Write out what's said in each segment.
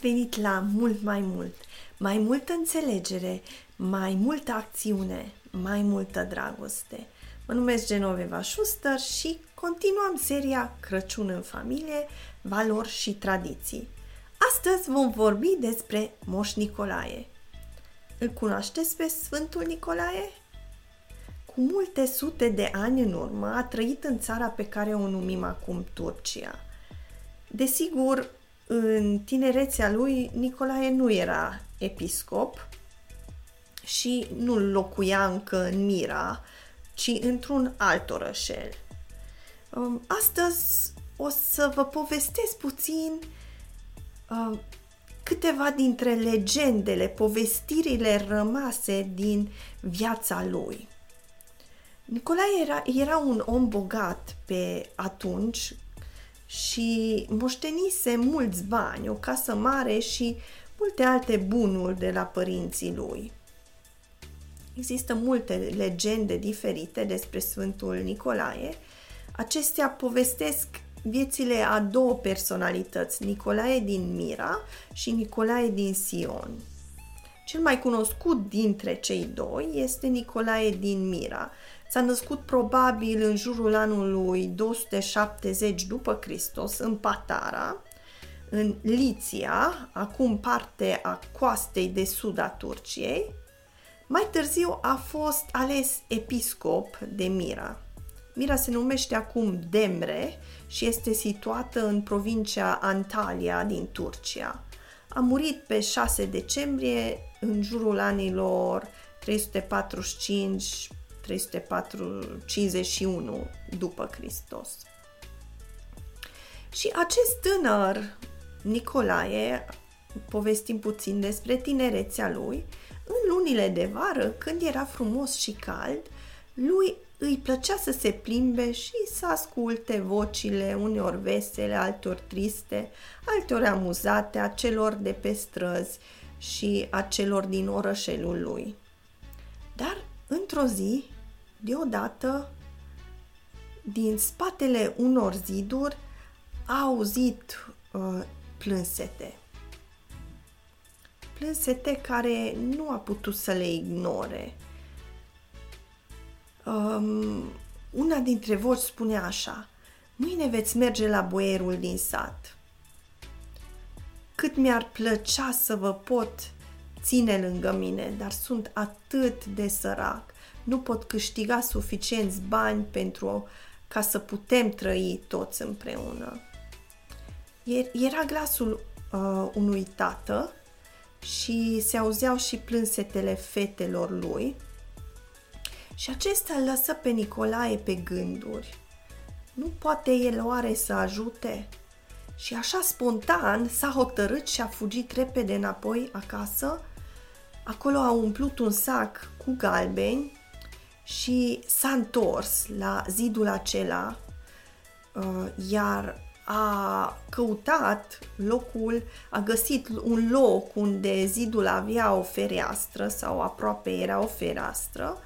Bine ați venit la Mult Mai Mult! Mai multă înțelegere, mai multă acțiune, mai multă dragoste. Mă numesc Genoveva Schuster și continuăm seria Crăciun în familie, valori și tradiții. Astăzi vom vorbi despre Moș Nicolae. Îl cunoașteți pe Sfântul Nicolae? Cu multe sute de ani în urmă a trăit în țara pe care o numim acum Turcia. Desigur, în tinerețea lui, Nicolae nu era episcop și nu locuia încă în Mira, ci într-un alt orășel. Um, astăzi o să vă povestesc puțin um, câteva dintre legendele, povestirile rămase din viața lui. Nicolae era, era un om bogat pe atunci, și moștenise mulți bani, o casă mare și multe alte bunuri de la părinții lui. Există multe legende diferite despre Sfântul Nicolae. Acestea povestesc viețile a două personalități, Nicolae din Mira și Nicolae din Sion. Cel mai cunoscut dintre cei doi este Nicolae din Mira, S-a născut probabil în jurul anului 270 după Hristos în Patara, în Liția, acum parte a coastei de sud a Turciei. Mai târziu a fost ales episcop de Mira. Mira se numește acum Demre și este situată în provincia Antalya din Turcia. A murit pe 6 decembrie în jurul anilor 345 351 după Hristos. Și acest tânăr, Nicolae, povestim puțin despre tinerețea lui, în lunile de vară, când era frumos și cald, lui îi plăcea să se plimbe și să asculte vocile, uneori vesele, altor triste, altor amuzate, a celor de pe străzi și a celor din orășelul lui. Dar, într-o zi, deodată, din spatele unor ziduri, a auzit uh, plânsete. Plânsete care nu a putut să le ignore. Um, una dintre voci spune așa, mâine veți merge la boierul din sat. Cât mi-ar plăcea să vă pot ține lângă mine, dar sunt atât de sărac nu pot câștiga suficienți bani pentru ca să putem trăi toți împreună. Era glasul uh, unui tată și se auzeau și plânsetele fetelor lui și acesta îl lăsă pe Nicolae pe gânduri. Nu poate el oare să ajute? Și așa spontan s-a hotărât și a fugit repede înapoi acasă. Acolo a umplut un sac cu galbeni și s-a întors la zidul acela, uh, iar a căutat locul, a găsit un loc unde zidul avea o fereastră sau aproape era o fereastră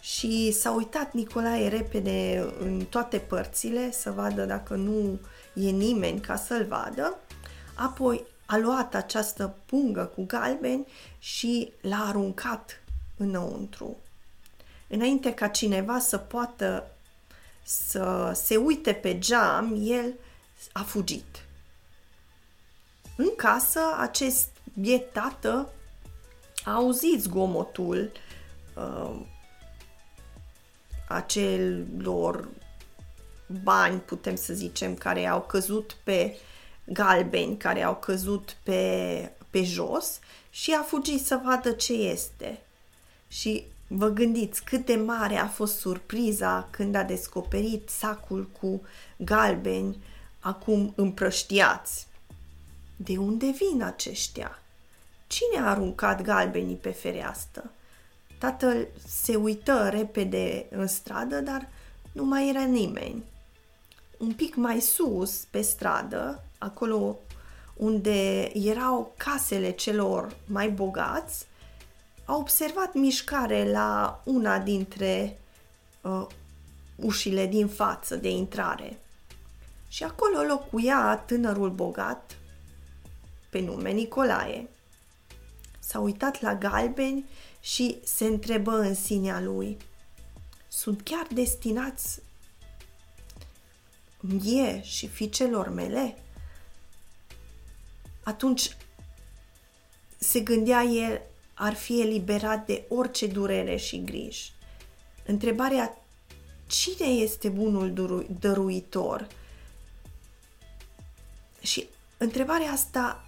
și s-a uitat Nicolae repede în toate părțile să vadă dacă nu e nimeni ca să-l vadă. Apoi a luat această pungă cu galbeni și l-a aruncat înăuntru înainte ca cineva să poată să se uite pe geam, el a fugit. În casă, acest biet tată a auzit zgomotul uh, acelor bani, putem să zicem, care au căzut pe galbeni, care au căzut pe, pe jos și a fugit să vadă ce este. Și Vă gândiți cât de mare a fost surpriza când a descoperit sacul cu galbeni acum împrăștiați. De unde vin aceștia? Cine a aruncat galbenii pe fereastră? Tatăl se uită repede în stradă, dar nu mai era nimeni. Un pic mai sus, pe stradă, acolo unde erau casele celor mai bogați, a observat mișcare la una dintre uh, ușile din față de intrare. Și acolo locuia tânărul bogat, pe nume Nicolae. S-a uitat la galbeni și se întrebă în sinea lui, sunt chiar destinați mie și fiicelor mele? Atunci se gândea el, ar fi eliberat de orice durere și griji. Întrebarea cine este bunul dăruitor? Și întrebarea asta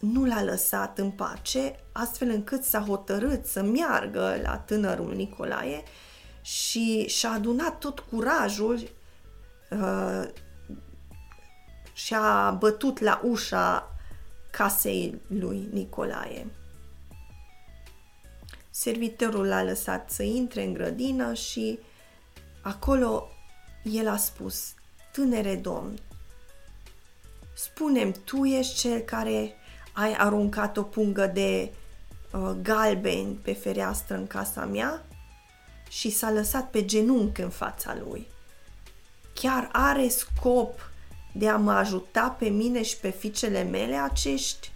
nu l-a lăsat în pace, astfel încât s-a hotărât să meargă la tânărul Nicolae și și-a adunat tot curajul uh, și-a bătut la ușa casei lui Nicolae. Servitorul l-a lăsat să intre în grădină și acolo el a spus, tânere domn, spunem, tu ești cel care ai aruncat o pungă de uh, galben pe fereastră în casa mea? Și s-a lăsat pe genunchi în fața lui. Chiar are scop de a mă ajuta pe mine și pe fiicele mele acești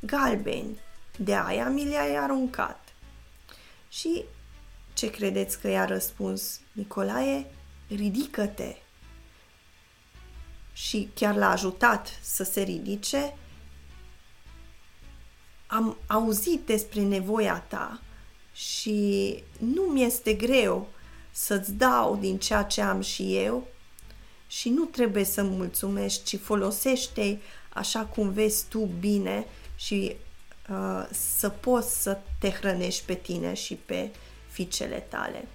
galbeni. De aia mi le-ai aruncat. Și ce credeți că i-a răspuns Nicolae? Ridică-te! Și chiar l-a ajutat să se ridice. Am auzit despre nevoia ta și nu mi este greu să-ți dau din ceea ce am și eu și nu trebuie să mulțumești, ci folosește așa cum vezi tu bine și uh, să poți să te hrănești pe tine și pe fiicele tale.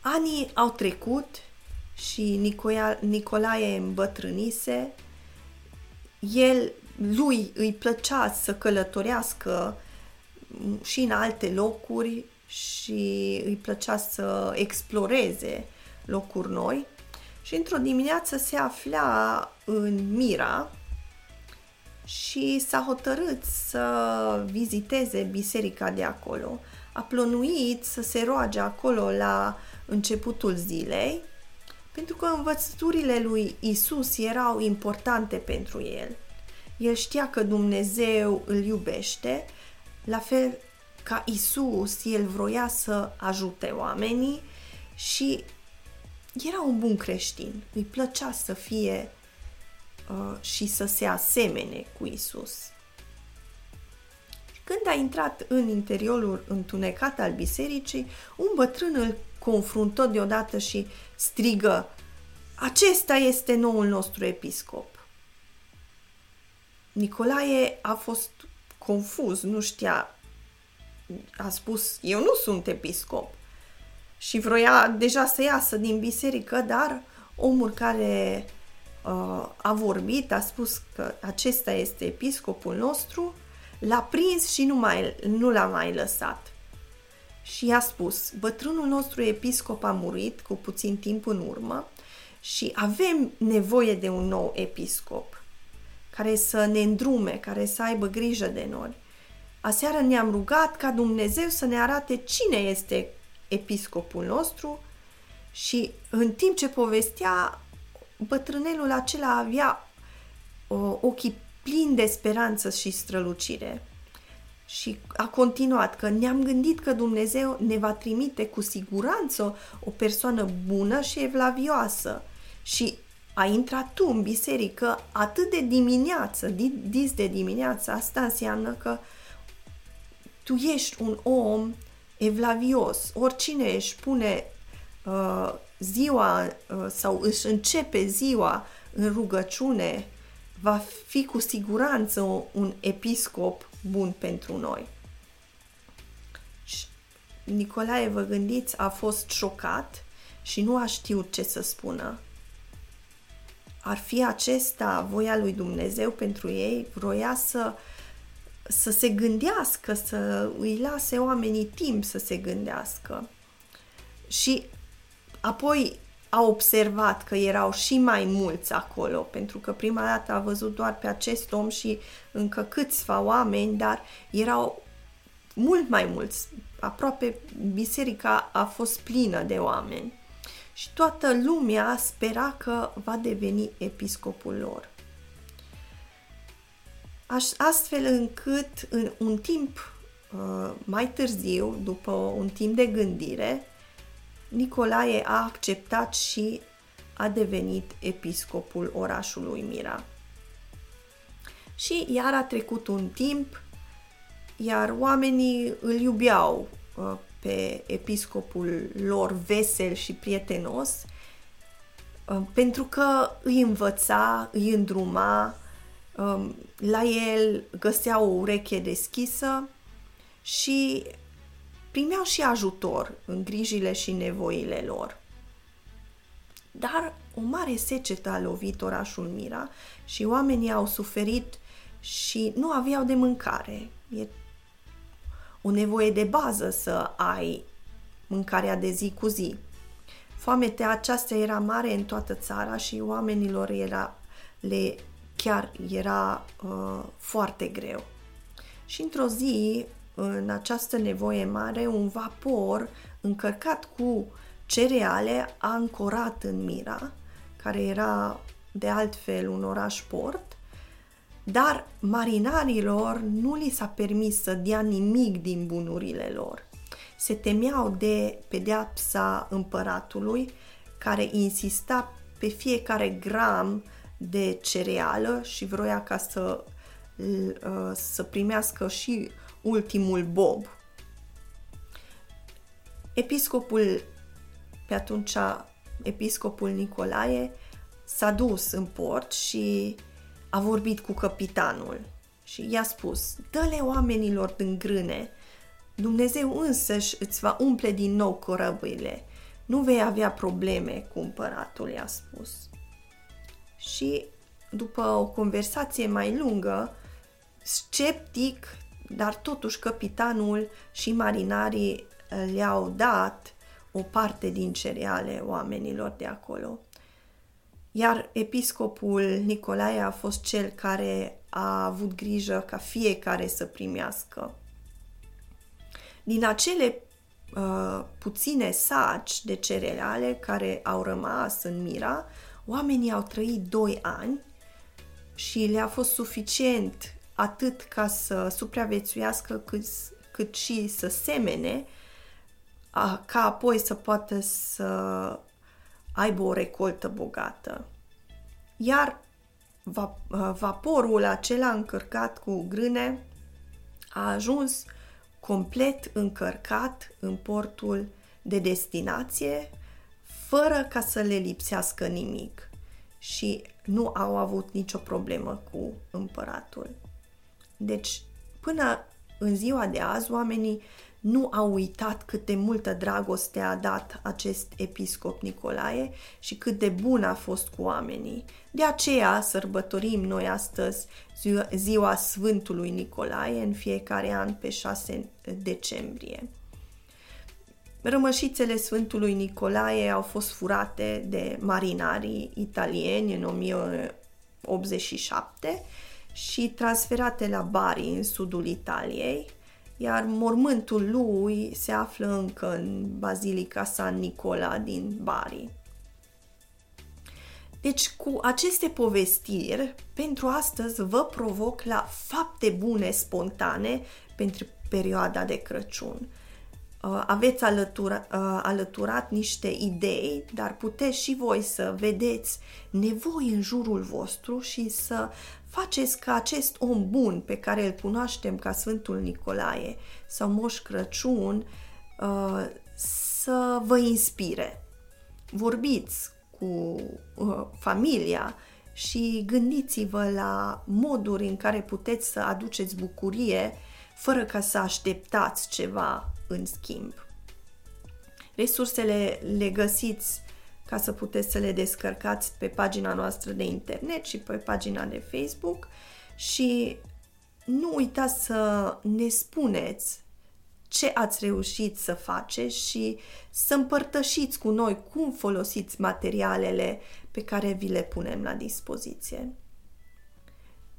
Anii au trecut și Nicoia, Nicolae îmbătrânise. El, lui îi plăcea să călătorească și în alte locuri și îi plăcea să exploreze locuri noi și într-o dimineață se afla în Mira și s-a hotărât să viziteze biserica de acolo. A plănuit să se roage acolo la începutul zilei, pentru că învățăturile lui Isus erau importante pentru el. El știa că Dumnezeu îl iubește, la fel ca Isus, el vroia să ajute oamenii și era un bun creștin, îi plăcea să fie uh, și să se asemene cu Isus. Când a intrat în interiorul întunecat al bisericii, un bătrân îl confruntă deodată și strigă Acesta este noul nostru episcop. Nicolae a fost confuz, nu știa. A spus, eu nu sunt episcop și vroia deja să iasă din biserică, dar omul care uh, a vorbit a spus că acesta este episcopul nostru, l-a prins și nu, mai, nu l-a mai lăsat. Și i-a spus, bătrânul nostru episcop a murit cu puțin timp în urmă și avem nevoie de un nou episcop care să ne îndrume, care să aibă grijă de noi. Aseară ne-am rugat ca Dumnezeu să ne arate cine este episcopul nostru și în timp ce povestea, bătrânelul acela avea o, ochii plini de speranță și strălucire. Și a continuat că ne-am gândit că Dumnezeu ne va trimite cu siguranță o persoană bună și evlavioasă. Și a intrat tu în biserică atât de dimineață, dis de dimineață, asta înseamnă că tu ești un om evlavios. Oricine își pune uh, ziua uh, sau își începe ziua în rugăciune, va fi cu siguranță un episcop bun pentru noi. Nicolae, vă gândiți, a fost șocat și nu a știut ce să spună. Ar fi acesta voia lui Dumnezeu pentru ei? Vroia să uh, să se gândească, să îi lase oamenii timp să se gândească. Și apoi a observat că erau și mai mulți acolo, pentru că prima dată a văzut doar pe acest om și încă câțiva oameni, dar erau mult mai mulți. Aproape biserica a fost plină de oameni. Și toată lumea spera că va deveni episcopul lor. astfel încât în un timp uh, mai târziu, după un timp de gândire, Nicolae a acceptat și a devenit episcopul orașului Mira. Și iar a trecut un timp, iar oamenii îl iubeau uh, pe episcopul lor vesel și prietenos, uh, pentru că îi învăța, îi îndruma, um, la el găsea o ureche deschisă și primeau și ajutor în grijile și nevoile lor. Dar o mare secetă a lovit orașul Mira și oamenii au suferit și nu aveau de mâncare. E o nevoie de bază să ai mâncarea de zi cu zi. Foametea aceasta era mare în toată țara și oamenilor era, le chiar era uh, foarte greu. Și într-o zi, în această nevoie mare, un vapor încărcat cu cereale a ancorat în Mira, care era de altfel un oraș port, dar marinarilor nu li s-a permis să dea nimic din bunurile lor. Se temeau de pedeapsa împăratului, care insista pe fiecare gram de cereală și vroia ca să, uh, să primească și ultimul bob. Episcopul, pe atunci, episcopul Nicolae, s-a dus în port și a vorbit cu capitanul și i-a spus, dă-le oamenilor din grâne, Dumnezeu însăși îți va umple din nou corăbile, nu vei avea probleme cu împăratul, i-a spus. Și după o conversație mai lungă, sceptic, dar totuși capitanul și marinarii le-au dat o parte din cereale oamenilor de acolo. Iar episcopul Nicolae a fost cel care a avut grijă ca fiecare să primească. Din acele uh, puține saci de cereale care au rămas în Mira, oamenii au trăit doi ani și le-a fost suficient atât ca să supraviețuiască cât, cât și să semene, ca apoi să poată să aibă o recoltă bogată. Iar vaporul acela încărcat cu grâne a ajuns complet încărcat în portul de destinație, fără ca să le lipsească nimic și nu au avut nicio problemă cu împăratul. Deci, până în ziua de azi, oamenii nu au uitat cât de multă dragoste a dat acest episcop Nicolae și cât de bun a fost cu oamenii. De aceea sărbătorim noi astăzi ziua, ziua Sfântului Nicolae în fiecare an pe 6 decembrie. Rămășițele Sfântului Nicolae au fost furate de marinarii italieni în 1087 și transferate la Bari, în sudul Italiei, iar mormântul lui se află încă în Bazilica San Nicola din Bari. Deci, cu aceste povestiri, pentru astăzi vă provoc la fapte bune spontane pentru perioada de Crăciun. Uh, aveți alătura, uh, alăturat niște idei, dar puteți și voi să vedeți nevoi în jurul vostru și să faceți ca acest om bun pe care îl cunoaștem ca Sfântul Nicolae sau Moș Crăciun uh, să vă inspire. Vorbiți cu familia și gândiți-vă la moduri în care puteți să aduceți bucurie fără ca să așteptați ceva în schimb. Resursele le găsiți ca să puteți să le descărcați pe pagina noastră de internet și pe pagina de Facebook și nu uitați să ne spuneți ce ați reușit să faceți și să împărtășiți cu noi cum folosiți materialele pe care vi le punem la dispoziție.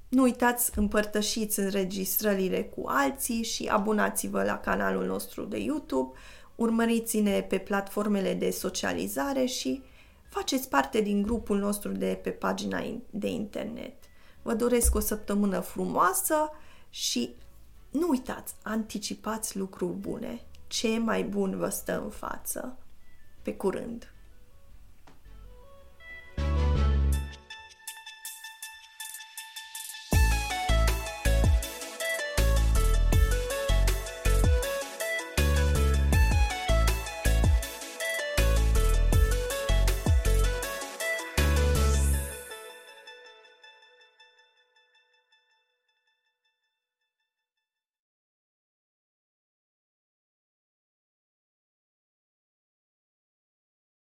Nu uitați, împărtășiți înregistrările cu alții și abonați-vă la canalul nostru de YouTube, urmăriți-ne pe platformele de socializare și faceți parte din grupul nostru de pe pagina de internet. vă doresc o săptămână frumoasă și nu uitați, anticipați lucruri bune. Ce mai bun vă stă în față. Pe curând!